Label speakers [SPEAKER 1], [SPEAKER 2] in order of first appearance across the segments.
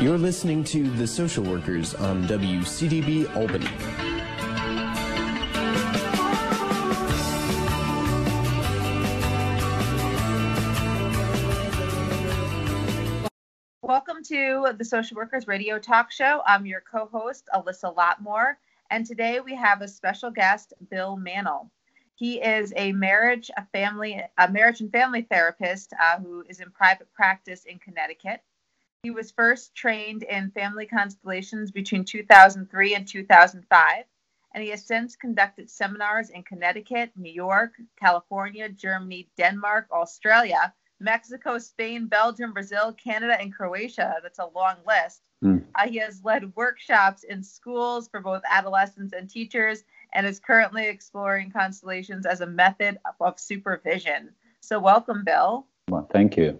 [SPEAKER 1] You're listening to The Social Workers on WCDB Albany.
[SPEAKER 2] Welcome to the Social Workers Radio Talk Show. I'm your co host, Alyssa Lotmore, and today we have a special guest, Bill Mannle. He is a marriage, a family, a marriage and family therapist uh, who is in private practice in Connecticut. He was first trained in family constellations between 2003 and 2005, and he has since conducted seminars in Connecticut, New York, California, Germany, Denmark, Australia, Mexico, Spain, Belgium, Brazil, Canada, and Croatia. That's a long list. Mm. Uh, he has led workshops in schools for both adolescents and teachers and is currently exploring constellations as a method of supervision. So, welcome, Bill.
[SPEAKER 3] Well, thank you.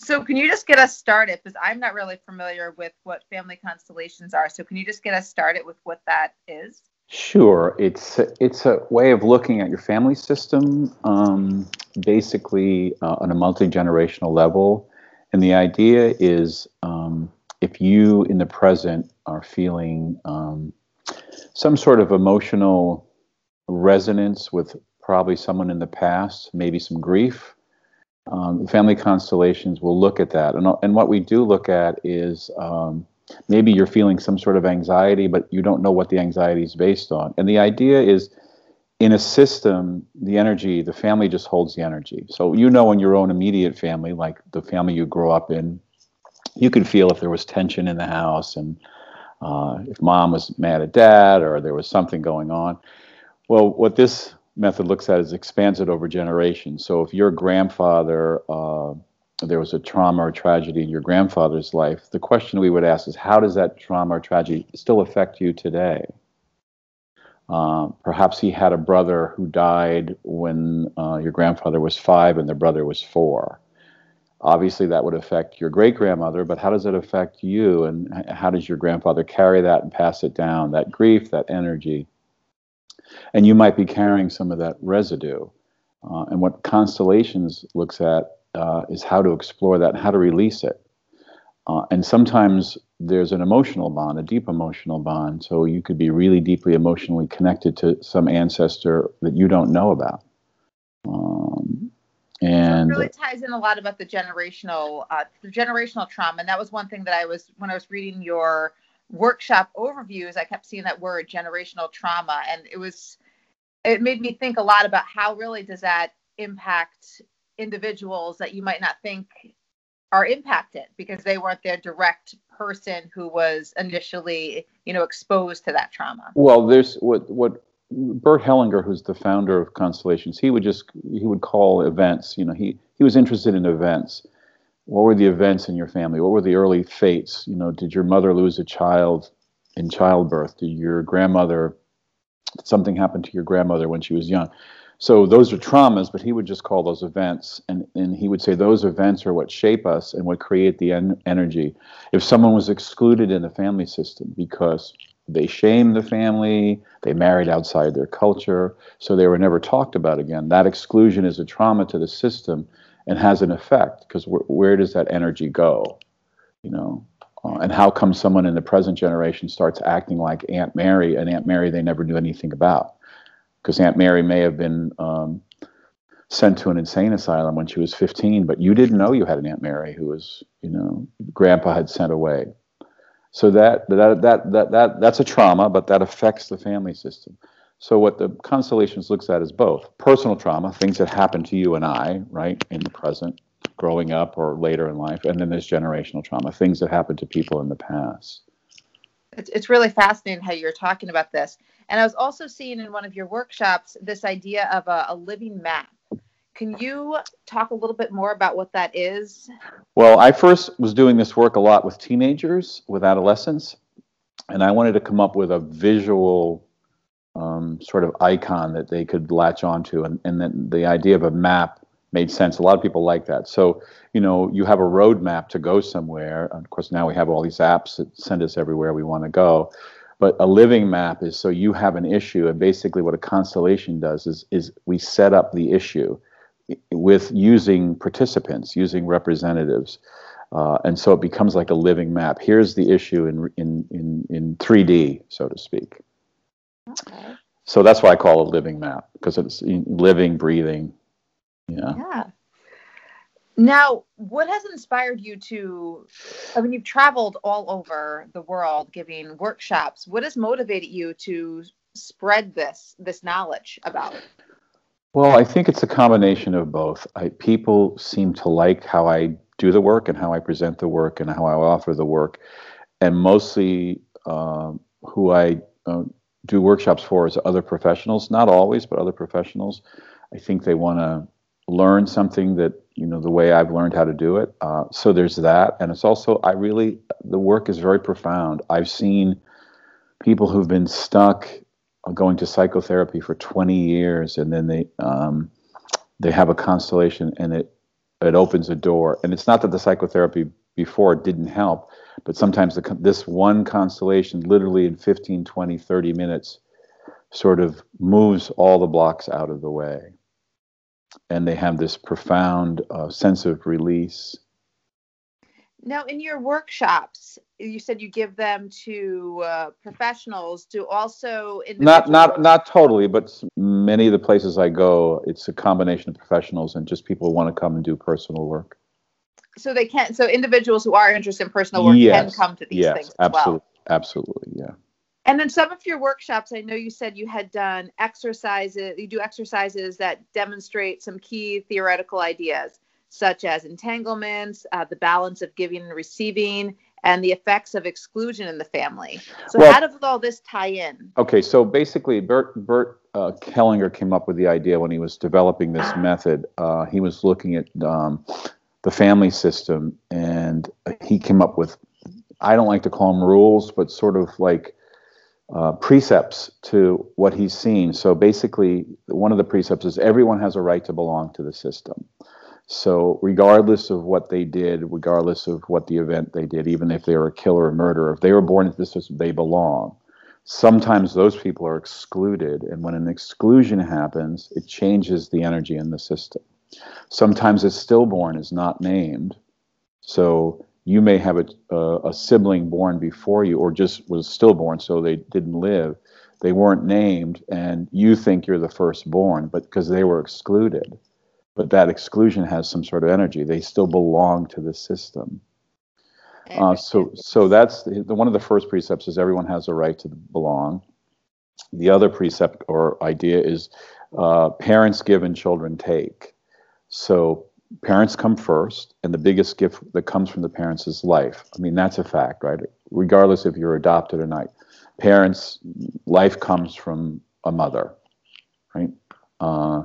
[SPEAKER 2] So, can you just get us started? Because I'm not really familiar with what family constellations are. So, can you just get us started with what that is?
[SPEAKER 3] Sure. It's it's a way of looking at your family system, um, basically uh, on a multi generational level, and the idea is um, if you in the present are feeling um, some sort of emotional resonance with probably someone in the past, maybe some grief. Um, family constellations will look at that. And, and what we do look at is um, maybe you're feeling some sort of anxiety, but you don't know what the anxiety is based on. And the idea is in a system, the energy, the family just holds the energy. So you know in your own immediate family, like the family you grow up in, you can feel if there was tension in the house and uh, if mom was mad at dad or there was something going on. Well, what this method looks at is expands it over generations. So if your grandfather, uh, there was a trauma or tragedy in your grandfather's life, the question we would ask is how does that trauma or tragedy still affect you today? Uh, perhaps he had a brother who died when uh, your grandfather was five and the brother was four obviously that would affect your great grandmother, but how does it affect you? And how does your grandfather carry that and pass it down, that grief, that energy? And you might be carrying some of that residue. Uh, and what Constellations looks at uh, is how to explore that, how to release it. Uh, and sometimes there's an emotional bond, a deep emotional bond. So you could be really deeply emotionally connected to some ancestor that you don't know about. Um, and
[SPEAKER 2] so it really ties in a lot about the generational uh, the generational trauma and that was one thing that i was when i was reading your workshop overviews i kept seeing that word generational trauma and it was it made me think a lot about how really does that impact individuals that you might not think are impacted because they weren't their direct person who was initially you know exposed to that trauma
[SPEAKER 3] well there's what what Bert Hellinger, who's the founder of Constellations, he would just he would call events. You know, he he was interested in events. What were the events in your family? What were the early fates? You know, did your mother lose a child in childbirth? Did your grandmother did something happen to your grandmother when she was young? So those are traumas, but he would just call those events, and, and he would say those events are what shape us and what create the en- energy. If someone was excluded in the family system because they shamed the family, they married outside their culture, so they were never talked about again. That exclusion is a trauma to the system and has an effect because wh- where does that energy go? You know, uh, and how come someone in the present generation starts acting like Aunt Mary, and Aunt Mary they never knew anything about? Because Aunt Mary may have been um, sent to an insane asylum when she was 15, but you didn't know you had an Aunt Mary who was, you know, Grandpa had sent away. So that, that, that, that, that, that's a trauma, but that affects the family system. So what the constellations looks at is both personal trauma, things that happen to you and I, right, in the present, growing up or later in life, and then there's generational trauma, things that happen to people in the past.
[SPEAKER 2] It's, it's really fascinating how you're talking about this. And I was also seeing in one of your workshops this idea of a, a living map. Can you talk a little bit more about what that is?
[SPEAKER 3] Well, I first was doing this work a lot with teenagers, with adolescents, and I wanted to come up with a visual um, sort of icon that they could latch onto, and, and then the idea of a map made sense. A lot of people like that. So, you know, you have a roadmap to go somewhere. Of course, now we have all these apps that send us everywhere we want to go. But a living map is so you have an issue, and basically what a constellation does is is we set up the issue with using participants, using representatives. Uh, and so it becomes like a living map. Here's the issue in in in in 3D, so to speak. Okay. So that's why I call it a living map because it's living, breathing. Yeah.
[SPEAKER 2] Yeah. Now, what has inspired you to? I mean, you've traveled all over the world giving workshops. What has motivated you to spread this this knowledge about?
[SPEAKER 3] Well, I think it's a combination of both. I, people seem to like how I do the work and how I present the work and how I offer the work, and mostly uh, who I uh, do workshops for is other professionals. Not always, but other professionals. I think they want to learn something that you know the way I've learned how to do it. Uh, so there's that, and it's also I really the work is very profound. I've seen people who've been stuck going to psychotherapy for 20 years, and then they um, they have a constellation, and it it opens a door. And it's not that the psychotherapy before didn't help, but sometimes the, this one constellation, literally in 15, 20, 30 minutes, sort of moves all the blocks out of the way. And they have this profound uh, sense of release
[SPEAKER 2] now, in your workshops, you said you give them to uh, professionals. Do also
[SPEAKER 3] not not not totally, but many of the places I go, it's a combination of professionals and just people who want to come and do personal work.
[SPEAKER 2] So they can't. So individuals who are interested in personal work yes. can come to these
[SPEAKER 3] yes,
[SPEAKER 2] things.
[SPEAKER 3] absolutely,
[SPEAKER 2] well.
[SPEAKER 3] absolutely, yeah.
[SPEAKER 2] And then some of your workshops, I know you said you had done exercises. You do exercises that demonstrate some key theoretical ideas such as entanglements, uh, the balance of giving and receiving, and the effects of exclusion in the family. So, well, how does all this tie in?
[SPEAKER 3] Okay, so basically, Bert, Bert uh, Hellinger came up with the idea when he was developing this method. Uh, he was looking at um, the family system, and he came up with, I don't like to call them rules, but sort of like uh, precepts to what he's seen. So basically, one of the precepts is everyone has a right to belong to the system. So, regardless of what they did, regardless of what the event they did, even if they were a killer or murderer, if they were born into this system, they belong. Sometimes those people are excluded, and when an exclusion happens, it changes the energy in the system. Sometimes a stillborn is not named. So, you may have a, a, a sibling born before you, or just was stillborn, so they didn't live. They weren't named, and you think you're the firstborn, but because they were excluded but that exclusion has some sort of energy. They still belong to the system. Uh, so, so that's the, one of the first precepts is everyone has a right to belong. The other precept or idea is uh, parents give and children take. So parents come first, and the biggest gift that comes from the parents is life. I mean, that's a fact, right? Regardless if you're adopted or not, parents, life comes from a mother, right? Uh,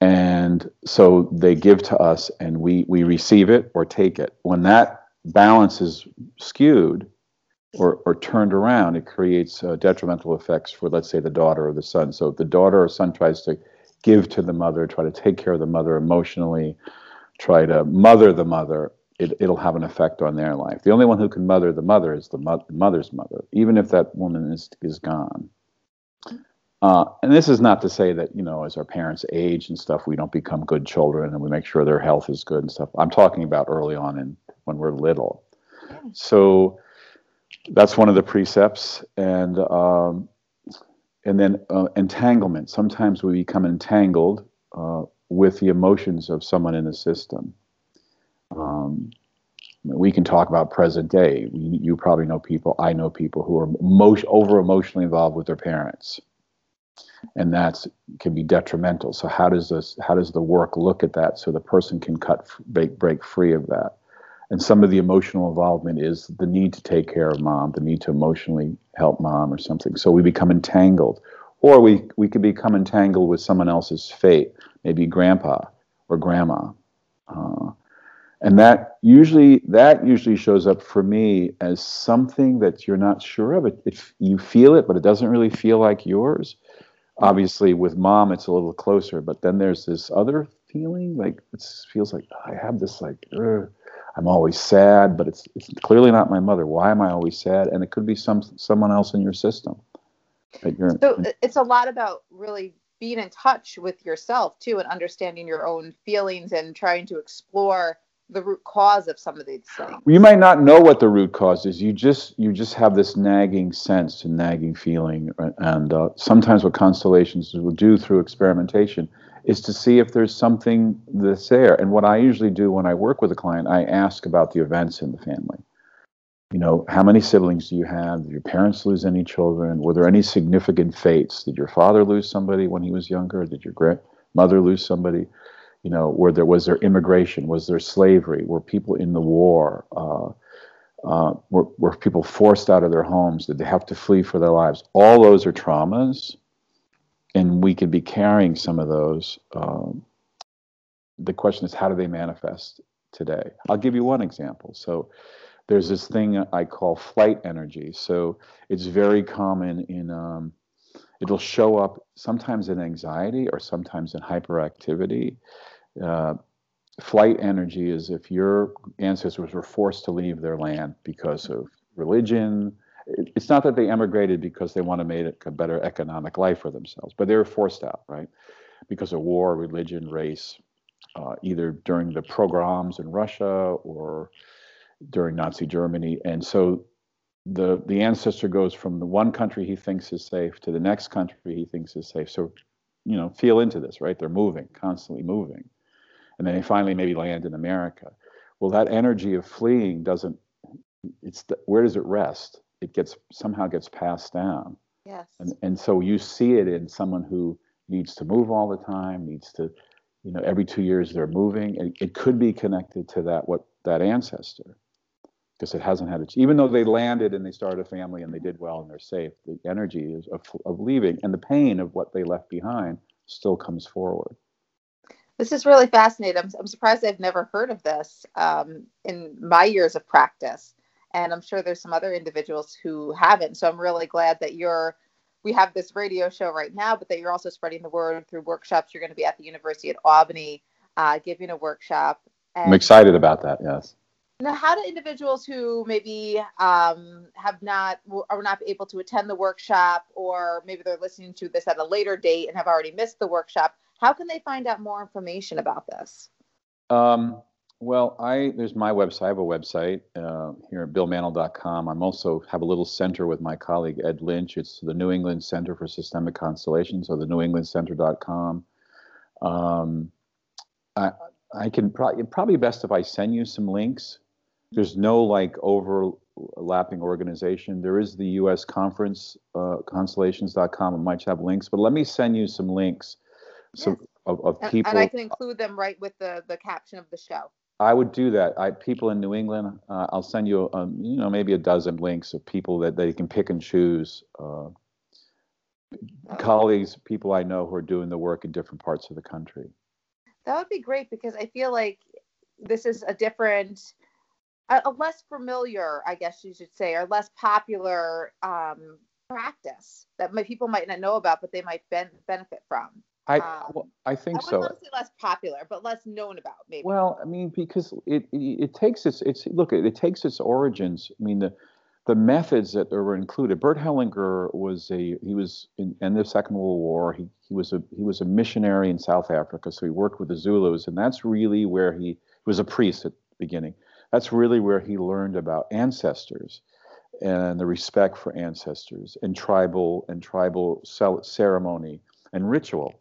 [SPEAKER 3] and so they give to us and we we receive it or take it when that balance is skewed or, or turned around it creates uh, detrimental effects for let's say the daughter or the son so if the daughter or son tries to give to the mother try to take care of the mother emotionally try to mother the mother it, it'll have an effect on their life the only one who can mother the mother is the mo- mother's mother even if that woman is is gone uh, and this is not to say that you know, as our parents age and stuff, we don't become good children and we make sure their health is good and stuff. I'm talking about early on and when we're little. So that's one of the precepts, and um, and then uh, entanglement. Sometimes we become entangled uh, with the emotions of someone in the system. Um, we can talk about present day. You, probably know people. I know people who are most over emotionally involved with their parents and that can be detrimental. So how does this how does the work look at that so the person can cut break break free of that? And some of the emotional involvement is the need to take care of mom, the need to emotionally help mom or something. So we become entangled, or we we could become entangled with someone else's fate, maybe grandpa or grandma. Uh, and that usually that usually shows up for me as something that you're not sure of it, it you feel it but it doesn't really feel like yours obviously with mom it's a little closer but then there's this other feeling like it feels like i have this like i'm always sad but it's it's clearly not my mother why am i always sad and it could be some someone else in your system
[SPEAKER 2] so it's a lot about really being in touch with yourself too and understanding your own feelings and trying to explore the root cause of some of these things.
[SPEAKER 3] You might not know what the root cause is. You just you just have this nagging sense and nagging feeling, and uh, sometimes what constellations will do through experimentation is to see if there's something that's there. And what I usually do when I work with a client, I ask about the events in the family. You know, how many siblings do you have? Did your parents lose any children? Were there any significant fates? Did your father lose somebody when he was younger? Did your grandmother lose somebody? you know, where there was there immigration, was there slavery, were people in the war, uh, uh, were, were people forced out of their homes, did they have to flee for their lives? All those are traumas, and we could be carrying some of those. Um, the question is, how do they manifest today? I'll give you one example. So, there's this thing I call flight energy. So, it's very common in um, it'll show up sometimes in anxiety or sometimes in hyperactivity. Uh, flight energy is if your ancestors were forced to leave their land because of religion. It's not that they emigrated because they want to make a better economic life for themselves, but they were forced out, right? Because of war, religion, race, uh, either during the pogroms in Russia or during Nazi Germany. And so the the ancestor goes from the one country he thinks is safe to the next country he thinks is safe. So, you know, feel into this, right? They're moving, constantly moving, and then they finally maybe land in America. Well, that energy of fleeing doesn't. It's where does it rest? It gets somehow gets passed down.
[SPEAKER 2] Yes.
[SPEAKER 3] And and so you see it in someone who needs to move all the time, needs to, you know, every two years they're moving. It, it could be connected to that what that ancestor because it hasn't had its even though they landed and they started a family and they did well and they're safe the energy is of, of leaving and the pain of what they left behind still comes forward
[SPEAKER 2] this is really fascinating i'm, I'm surprised i've never heard of this um, in my years of practice and i'm sure there's some other individuals who haven't. So i'm really glad that you're we have this radio show right now but that you're also spreading the word through workshops. You're going to be at the university at albany uh, giving a workshop.
[SPEAKER 3] And- i'm excited about that yes.
[SPEAKER 2] Now, how do individuals who maybe um, have not are not able to attend the workshop, or maybe they're listening to this at a later date and have already missed the workshop, how can they find out more information about this?
[SPEAKER 3] Um, well, I there's my website. I have a website uh, here at billmannle.com. I'm also have a little center with my colleague Ed Lynch. It's the New England Center for Systemic Constellations, or the newenglandcenter.com. Um, I, I can probably probably best if I send you some links there's no like overlapping organization. There is the U.S. conference, uh, constellations.com. It might have links, but let me send you some links so, yes. of, of people.
[SPEAKER 2] And I can include them right with the, the caption of the show.
[SPEAKER 3] I would do that. I people in New England. Uh, I'll send you, um, you know, maybe a dozen links of people that they can pick and choose. Uh, colleagues, people I know who are doing the work in different parts of the country.
[SPEAKER 2] That would be great because I feel like this is a different a, a less familiar, I guess you should say, or less popular um, practice that my, people might not know about, but they might ben- benefit from.
[SPEAKER 3] I um, I think
[SPEAKER 2] I
[SPEAKER 3] so.
[SPEAKER 2] I say less popular, but less known about, maybe.
[SPEAKER 3] Well, I mean, because it it, it takes its it's look it, it takes its origins. I mean the the methods that were included. Bert Hellinger was a he was in, in the Second World War. He he was a he was a missionary in South Africa, so he worked with the Zulus, and that's really where he, he was a priest at the beginning that's really where he learned about ancestors and the respect for ancestors and tribal and tribal ceremony and ritual.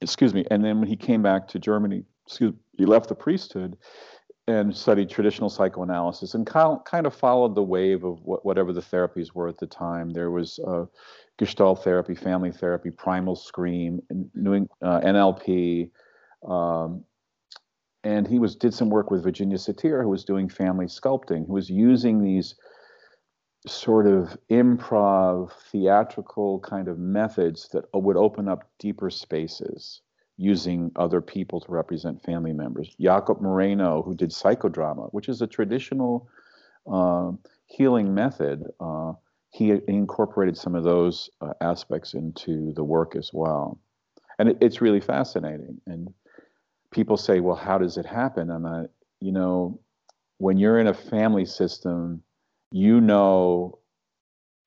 [SPEAKER 3] Excuse me. And then when he came back to Germany, excuse, he left the priesthood and studied traditional psychoanalysis and kind of followed the wave of whatever the therapies were at the time. There was uh, Gestalt therapy, family therapy, primal scream, uh, NLP, um, and he was did some work with Virginia Satir, who was doing family sculpting, who was using these sort of improv theatrical kind of methods that would open up deeper spaces using other people to represent family members. Jacob Moreno, who did psychodrama, which is a traditional uh, healing method, uh, he incorporated some of those uh, aspects into the work as well. And it, it's really fascinating. And people say, well, how does it happen? And I, you know, when you're in a family system, you know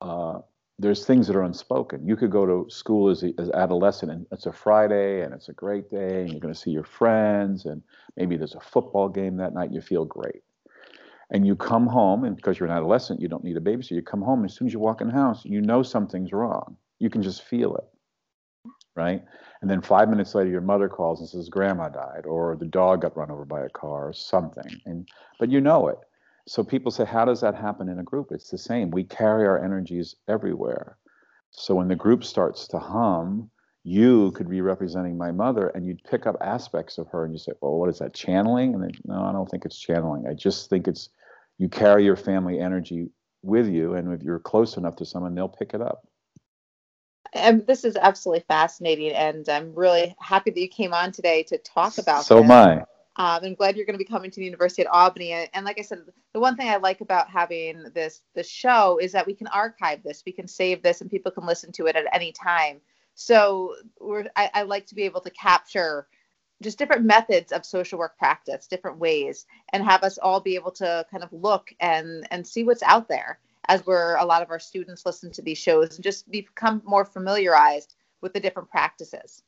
[SPEAKER 3] uh, there's things that are unspoken. You could go to school as, a, as adolescent, and it's a Friday, and it's a great day, and you're going to see your friends, and maybe there's a football game that night, and you feel great. And you come home, and because you're an adolescent, you don't need a babysitter. You come home, as soon as you walk in the house, you know something's wrong. You can just feel it, right? And then five minutes later, your mother calls and says, "Grandma died," or the dog got run over by a car, or something. And but you know it so people say, how does that happen in a group? It's the same. We carry our energies everywhere. So when the group starts to hum, you could be representing my mother and you'd pick up aspects of her and you say, well, what is that, channeling? And then, no, I don't think it's channeling. I just think it's you carry your family energy with you. And if you're close enough to someone, they'll pick it up.
[SPEAKER 2] And this is absolutely fascinating. And I'm really happy that you came on today to talk about
[SPEAKER 3] So
[SPEAKER 2] this.
[SPEAKER 3] am I.
[SPEAKER 2] Um, I'm glad you're going to be coming to the University at Albany. And, and, like I said, the one thing I like about having this this show is that we can archive this, we can save this, and people can listen to it at any time. So we're, I, I like to be able to capture just different methods of social work practice, different ways, and have us all be able to kind of look and and see what's out there as we're a lot of our students listen to these shows and just become more familiarized with the different practices.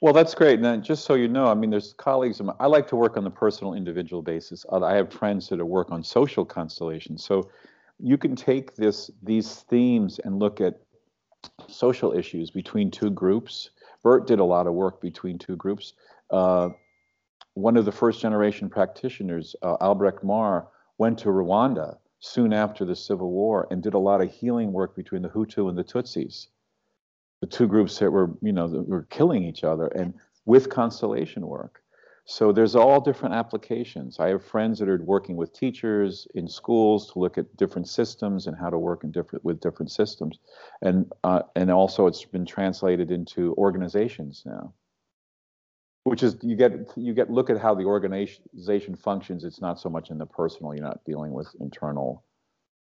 [SPEAKER 3] Well, that's great. And just so you know, I mean, there's colleagues. of I like to work on the personal, individual basis. Uh, I have friends that work on social constellations. So you can take this these themes and look at social issues between two groups. Bert did a lot of work between two groups. Uh, one of the first generation practitioners, uh, Albrecht Mahr, went to Rwanda soon after the Civil War and did a lot of healing work between the Hutu and the Tutsis the two groups that were, you know, were killing each other, and with constellation work. So there's all different applications. I have friends that are working with teachers in schools to look at different systems and how to work in different with different systems, and uh, and also it's been translated into organizations now. Which is you get you get look at how the organization functions. It's not so much in the personal. You're not dealing with internal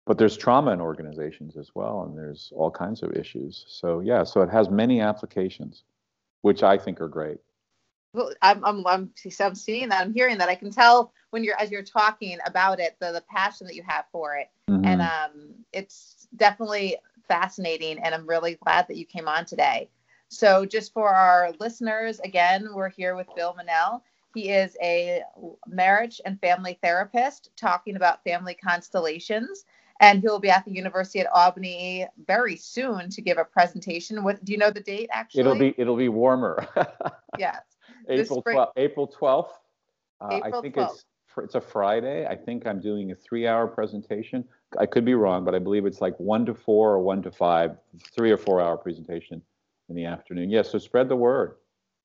[SPEAKER 3] but there's trauma in organizations as well and there's all kinds of issues. So yeah so it has many applications which i think are great.
[SPEAKER 2] Well I'm, I'm i'm i'm seeing that i'm hearing that. I can tell when you're as you're talking about it the, the passion that you have for it.
[SPEAKER 3] Mhm.
[SPEAKER 2] and um it's definitely fascinating and i'm really glad that you came on today. So just for our listeners again we're here with bill mannle he is a marriage and family therapist talking about family constellations and he'll be at the university at albany very soon to give a presentation. What do you know the date actually?
[SPEAKER 3] It'll be it'll be warmer.
[SPEAKER 2] Yes.
[SPEAKER 3] April 12th april 12th uh, i think
[SPEAKER 2] 12th.
[SPEAKER 3] it's it's a friday. I think i'm doing a three hour presentation. I could be wrong but i believe it's like one to four or one to five three or four hour presentation in the afternoon. Yes so spread the word.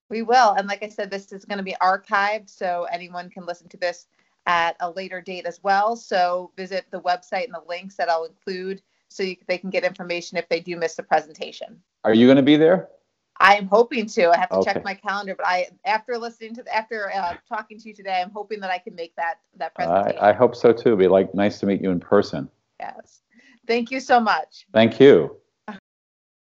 [SPEAKER 2] We will. And like I said, this is going to be archived, so anyone can listen to this at a later date as well. So visit the website and the links that I'll include so you, they can get information if they do miss the presentation.
[SPEAKER 3] are you going to be there
[SPEAKER 2] I am hoping to. I have to
[SPEAKER 3] Okay.
[SPEAKER 2] check my calendar, but I after listening to the, after uh, talking to you today, I'm hoping that I can make that that presentation.
[SPEAKER 3] I, I hope so too It'd be like nice to meet you in person
[SPEAKER 2] yes. Thank you so much.
[SPEAKER 3] thank you